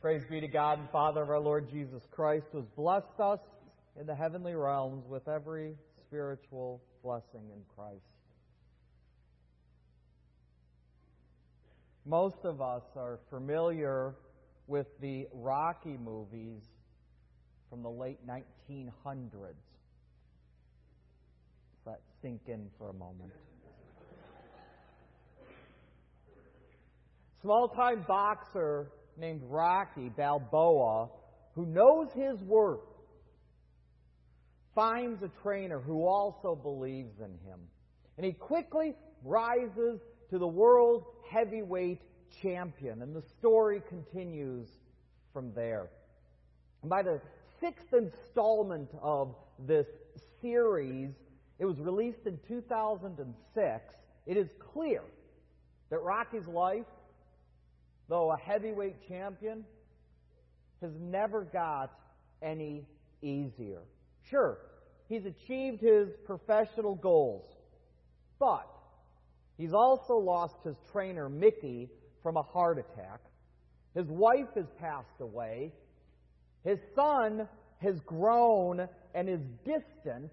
Praise be to God and Father of our Lord Jesus Christ, who has blessed us in the heavenly realms with every spiritual blessing in Christ. Most of us are familiar with the Rocky movies from the late 1900s. Let sink in for a moment. Small time boxer named Rocky Balboa, who knows his worth, finds a trainer who also believes in him. And he quickly rises to the world heavyweight champion. And the story continues from there. And by the sixth installment of this series, it was released in 2006. It is clear that Rocky's life though a heavyweight champion, has never got any easier. Sure, he's achieved his professional goals, but he's also lost his trainer, Mickey, from a heart attack. His wife has passed away. His son has grown and is distant.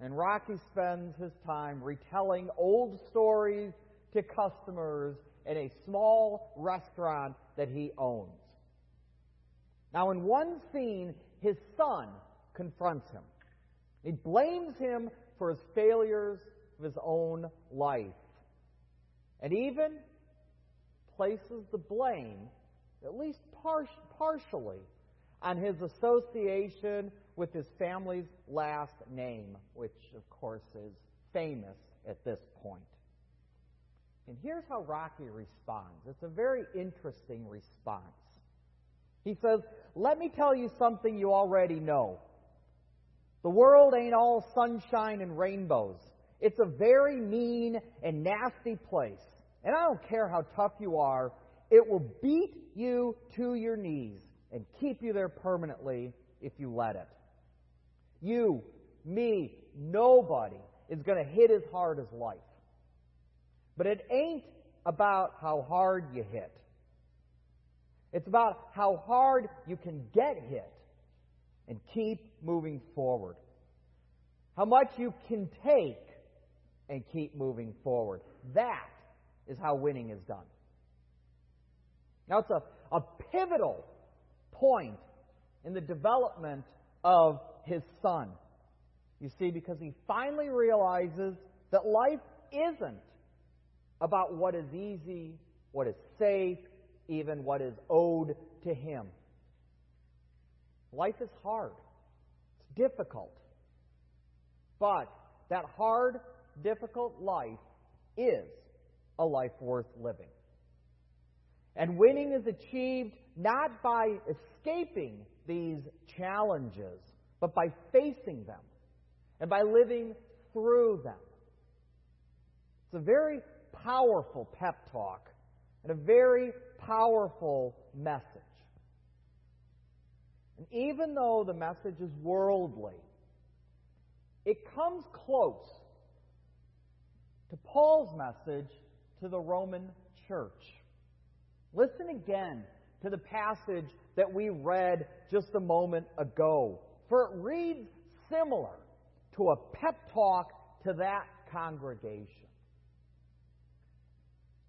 And Rocky spends his time retelling old stories to customers in a small restaurant that he owns. Now, in one scene, his son confronts him. He blames him for his failures of his own life. And even places the blame, at least par- partially, on his association with his family's last name, which, of course, is famous at this point. And here's how Rocky responds. It's a very interesting response. He says, Let me tell you something you already know. The world ain't all sunshine and rainbows. It's a very mean and nasty place. And I don't care how tough you are, it will beat you to your knees and keep you there permanently if you let it. You, me, nobody is going to hit as hard as life. But it ain't about how hard you hit. It's about how hard you can get hit and keep moving forward. How much you can take and keep moving forward. That is how winning is done. Now, it's a, a pivotal point in the development of his son. You see, because he finally realizes that life isn't about what is easy, what is safe, even what is owed to him. Life is hard. It's difficult. But that hard, difficult life is a life worth living. And winning is achieved not by escaping these challenges, but by facing them and by living through them. It's a very powerful pep talk and a very powerful message. And even though the message is worldly, it comes close to Paul's message to the Roman church. Listen again to the passage that we read just a moment ago, for it reads similar to a pep talk to that congregation.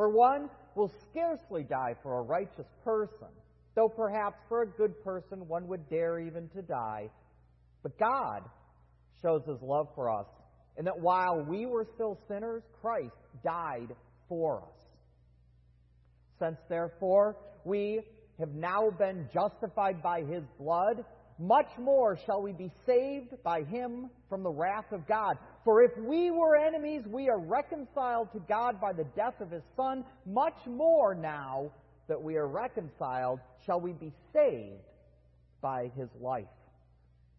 For one will scarcely die for a righteous person, though perhaps for a good person one would dare even to die. But God shows his love for us, in that while we were still sinners, Christ died for us. Since therefore we have now been justified by his blood, much more shall we be saved by him from the wrath of God. For if we were enemies, we are reconciled to God by the death of his Son. Much more now that we are reconciled, shall we be saved by his life.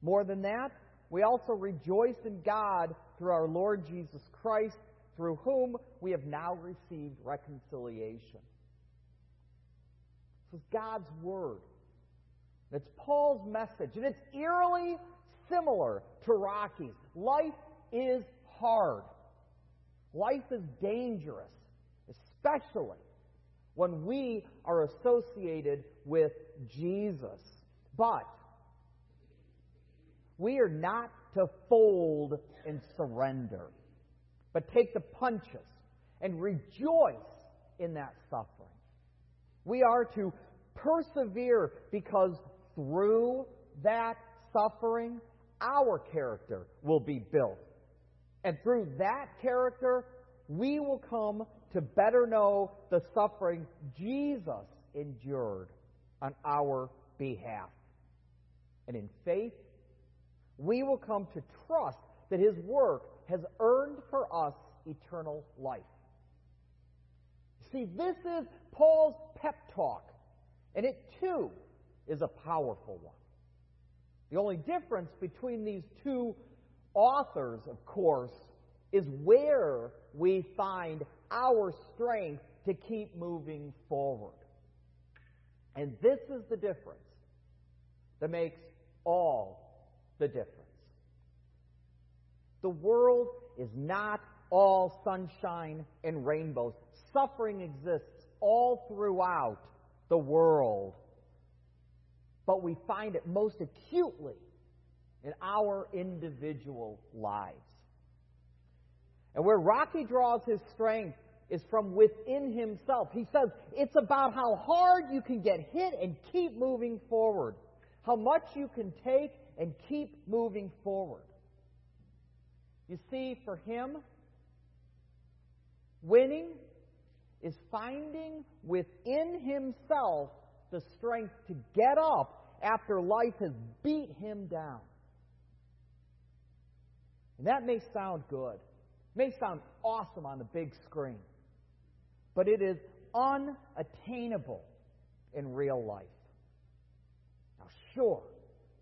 More than that, we also rejoice in God through our Lord Jesus Christ, through whom we have now received reconciliation. This is God's Word. It's Paul's message, and it's eerily similar to Rocky's. Life is hard. Life is dangerous, especially when we are associated with Jesus. But we are not to fold and surrender, but take the punches and rejoice in that suffering. We are to persevere because through that suffering, our character will be built. And through that character, we will come to better know the suffering Jesus endured on our behalf. And in faith, we will come to trust that His work has earned for us eternal life. See, this is Paul's pep talk, and it too is a powerful one. The only difference between these two authors, of course, is where we find our strength to keep moving forward. And this is the difference that makes all the difference. The world is not all sunshine and rainbows. Suffering exists all throughout the world. But we find it most acutely in our individual lives. And where Rocky draws his strength is from within himself. He says it's about how hard you can get hit and keep moving forward, how much you can take and keep moving forward. You see, for him, winning is finding within himself the strength to get up after life has beat him down. And that may sound good. May sound awesome on the big screen. But it is unattainable in real life. Now, sure,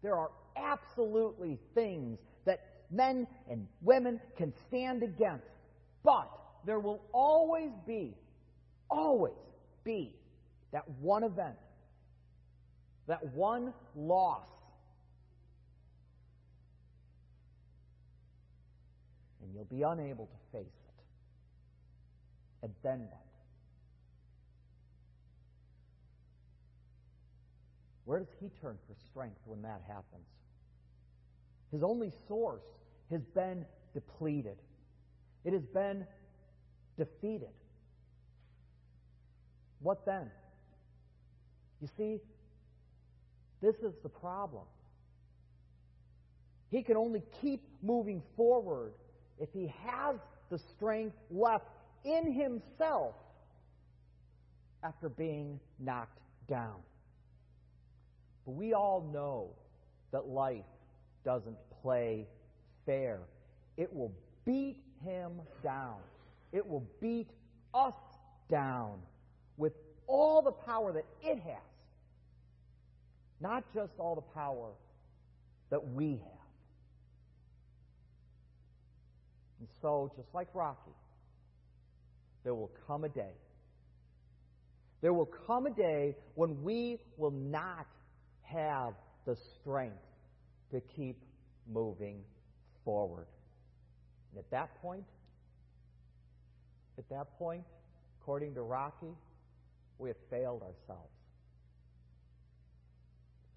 there are absolutely things that men and women can stand against. But there will always be always be that one event, that one loss. And you'll be unable to face it. And then what? Where does he turn for strength when that happens? His only source has been depleted. It has been defeated. What then? You see, this is the problem. He can only keep moving forward if he has the strength left in himself after being knocked down. But we all know that life doesn't play fair. It will beat him down. It will beat us down with all the power that it has, not just all the power that we have. And so, just like Rocky, there will come a day. There will come a day when we will not have the strength to keep moving forward. And at that point, at that point, according to Rocky, we have failed ourselves.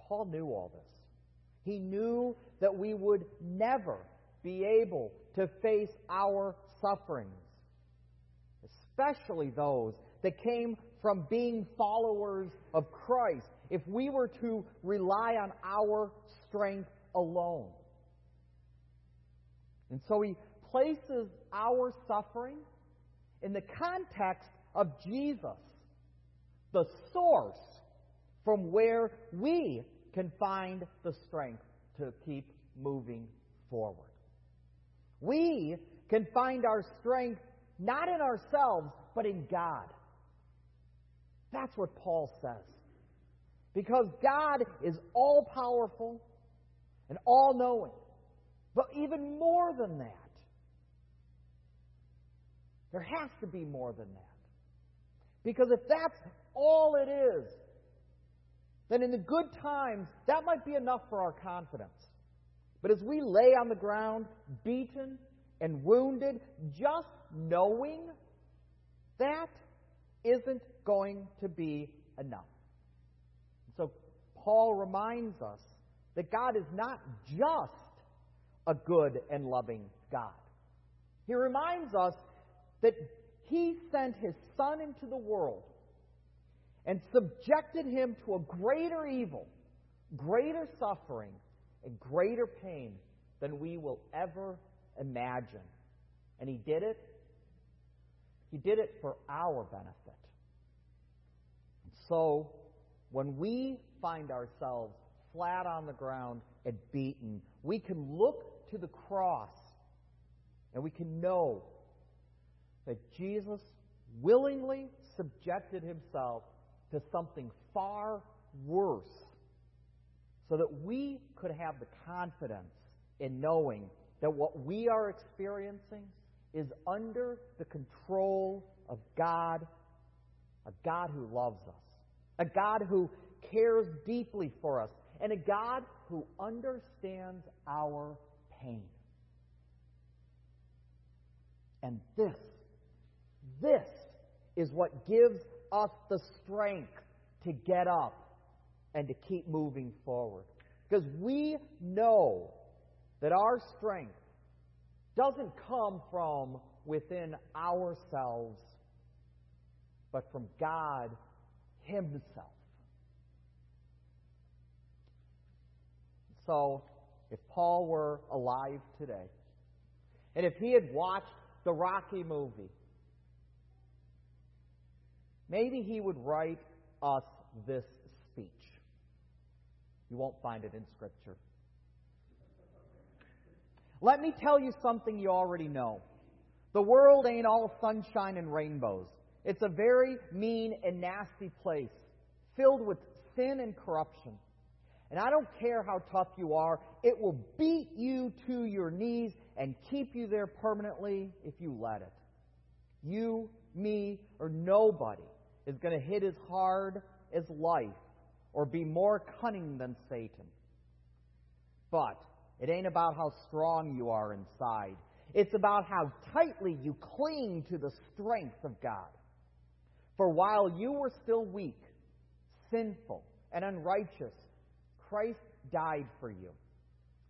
Paul knew all this. He knew that we would never be able to face our sufferings, especially those that came from being followers of Christ. if we were to rely on our strength alone. And so he places our suffering in the context of Jesus, the source from where we can find the strength to keep moving forward. We can find our strength not in ourselves, but in God. That's what Paul says. Because God is all powerful and all knowing. But even more than that, there has to be more than that. Because if that's all it is, then in the good times, that might be enough for our confidence. But as we lay on the ground, beaten and wounded, just knowing that isn't going to be enough. So Paul reminds us that God is not just a good and loving God. He reminds us that He sent His Son into the world and subjected Him to a greater evil, greater suffering, and greater pain than we will ever imagine. And He did it. He did it for our benefit. So, when we find ourselves flat on the ground and beaten, we can look to the cross and we can know that Jesus willingly subjected himself to something far worse so that we could have the confidence in knowing that what we are experiencing is under the control of God, a God who loves us, a God who cares deeply for us, and a God who understands our pain. And this, this is what gives us the strength to get up and to keep moving forward. Because we know that our strength doesn't come from within ourselves, but from God Himself. So, if Paul were alive today, and if he had watched the Rocky movie, maybe he would write us this speech. You won't find it in Scripture. Let me tell you something you already know. The world ain't all sunshine and rainbows. It's a very mean and nasty place, filled with sin and corruption. And I don't care how tough you are, it will beat you to your knees and keep you there permanently if you let it. You, me, or nobody is going to hit as hard as life or be more cunning than Satan. But it ain't about how strong you are inside. It's about how tightly you cling to the strength of God. For while you were still weak, sinful, and unrighteous, Christ died for you.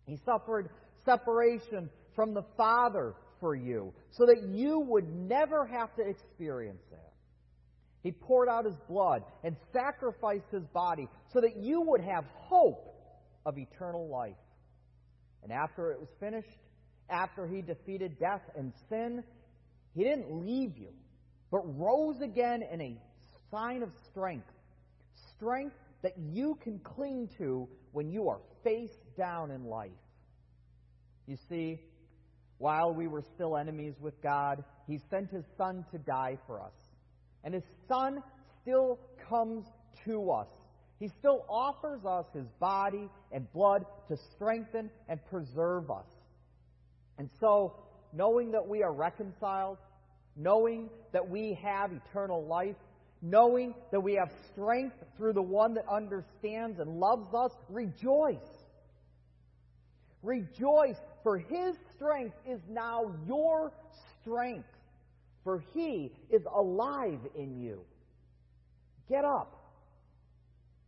He suffered separation from the Father for you so that you would never have to experience that. He poured out his blood and sacrificed his body so that you would have hope of eternal life. And after it was finished, after he defeated death and sin, he didn't leave you, but rose again in a sign of strength. Strength that you can cling to when you are face down in life. You see, while we were still enemies with God, He sent His Son to die for us. And His Son still comes to us. He still offers us His body and blood to strengthen and preserve us. And so, knowing that we are reconciled, knowing that we have eternal life, knowing that we have strength through the one that understands and loves us, rejoice. Rejoice, for his strength is now your strength, for he is alive in you. Get up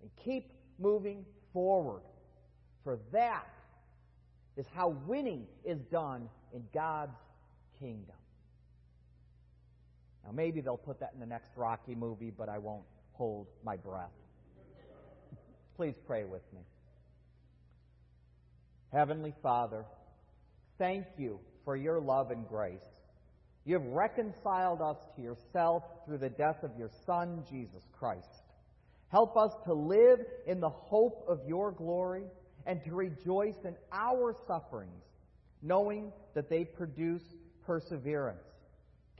and keep moving forward, for that is how winning is done in God's kingdom. Now, maybe they'll put that in the next Rocky movie, but I won't hold my breath. Please pray with me. Heavenly Father, thank you for your love and grace. You have reconciled us to yourself through the death of your Son, Jesus Christ. Help us to live in the hope of your glory and to rejoice in our sufferings, knowing that they produce perseverance,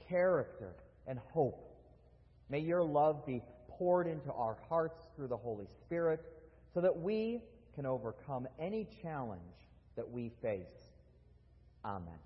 character, and hope. May your love be poured into our hearts through the Holy Spirit so that we can overcome any challenge that we face. Amen.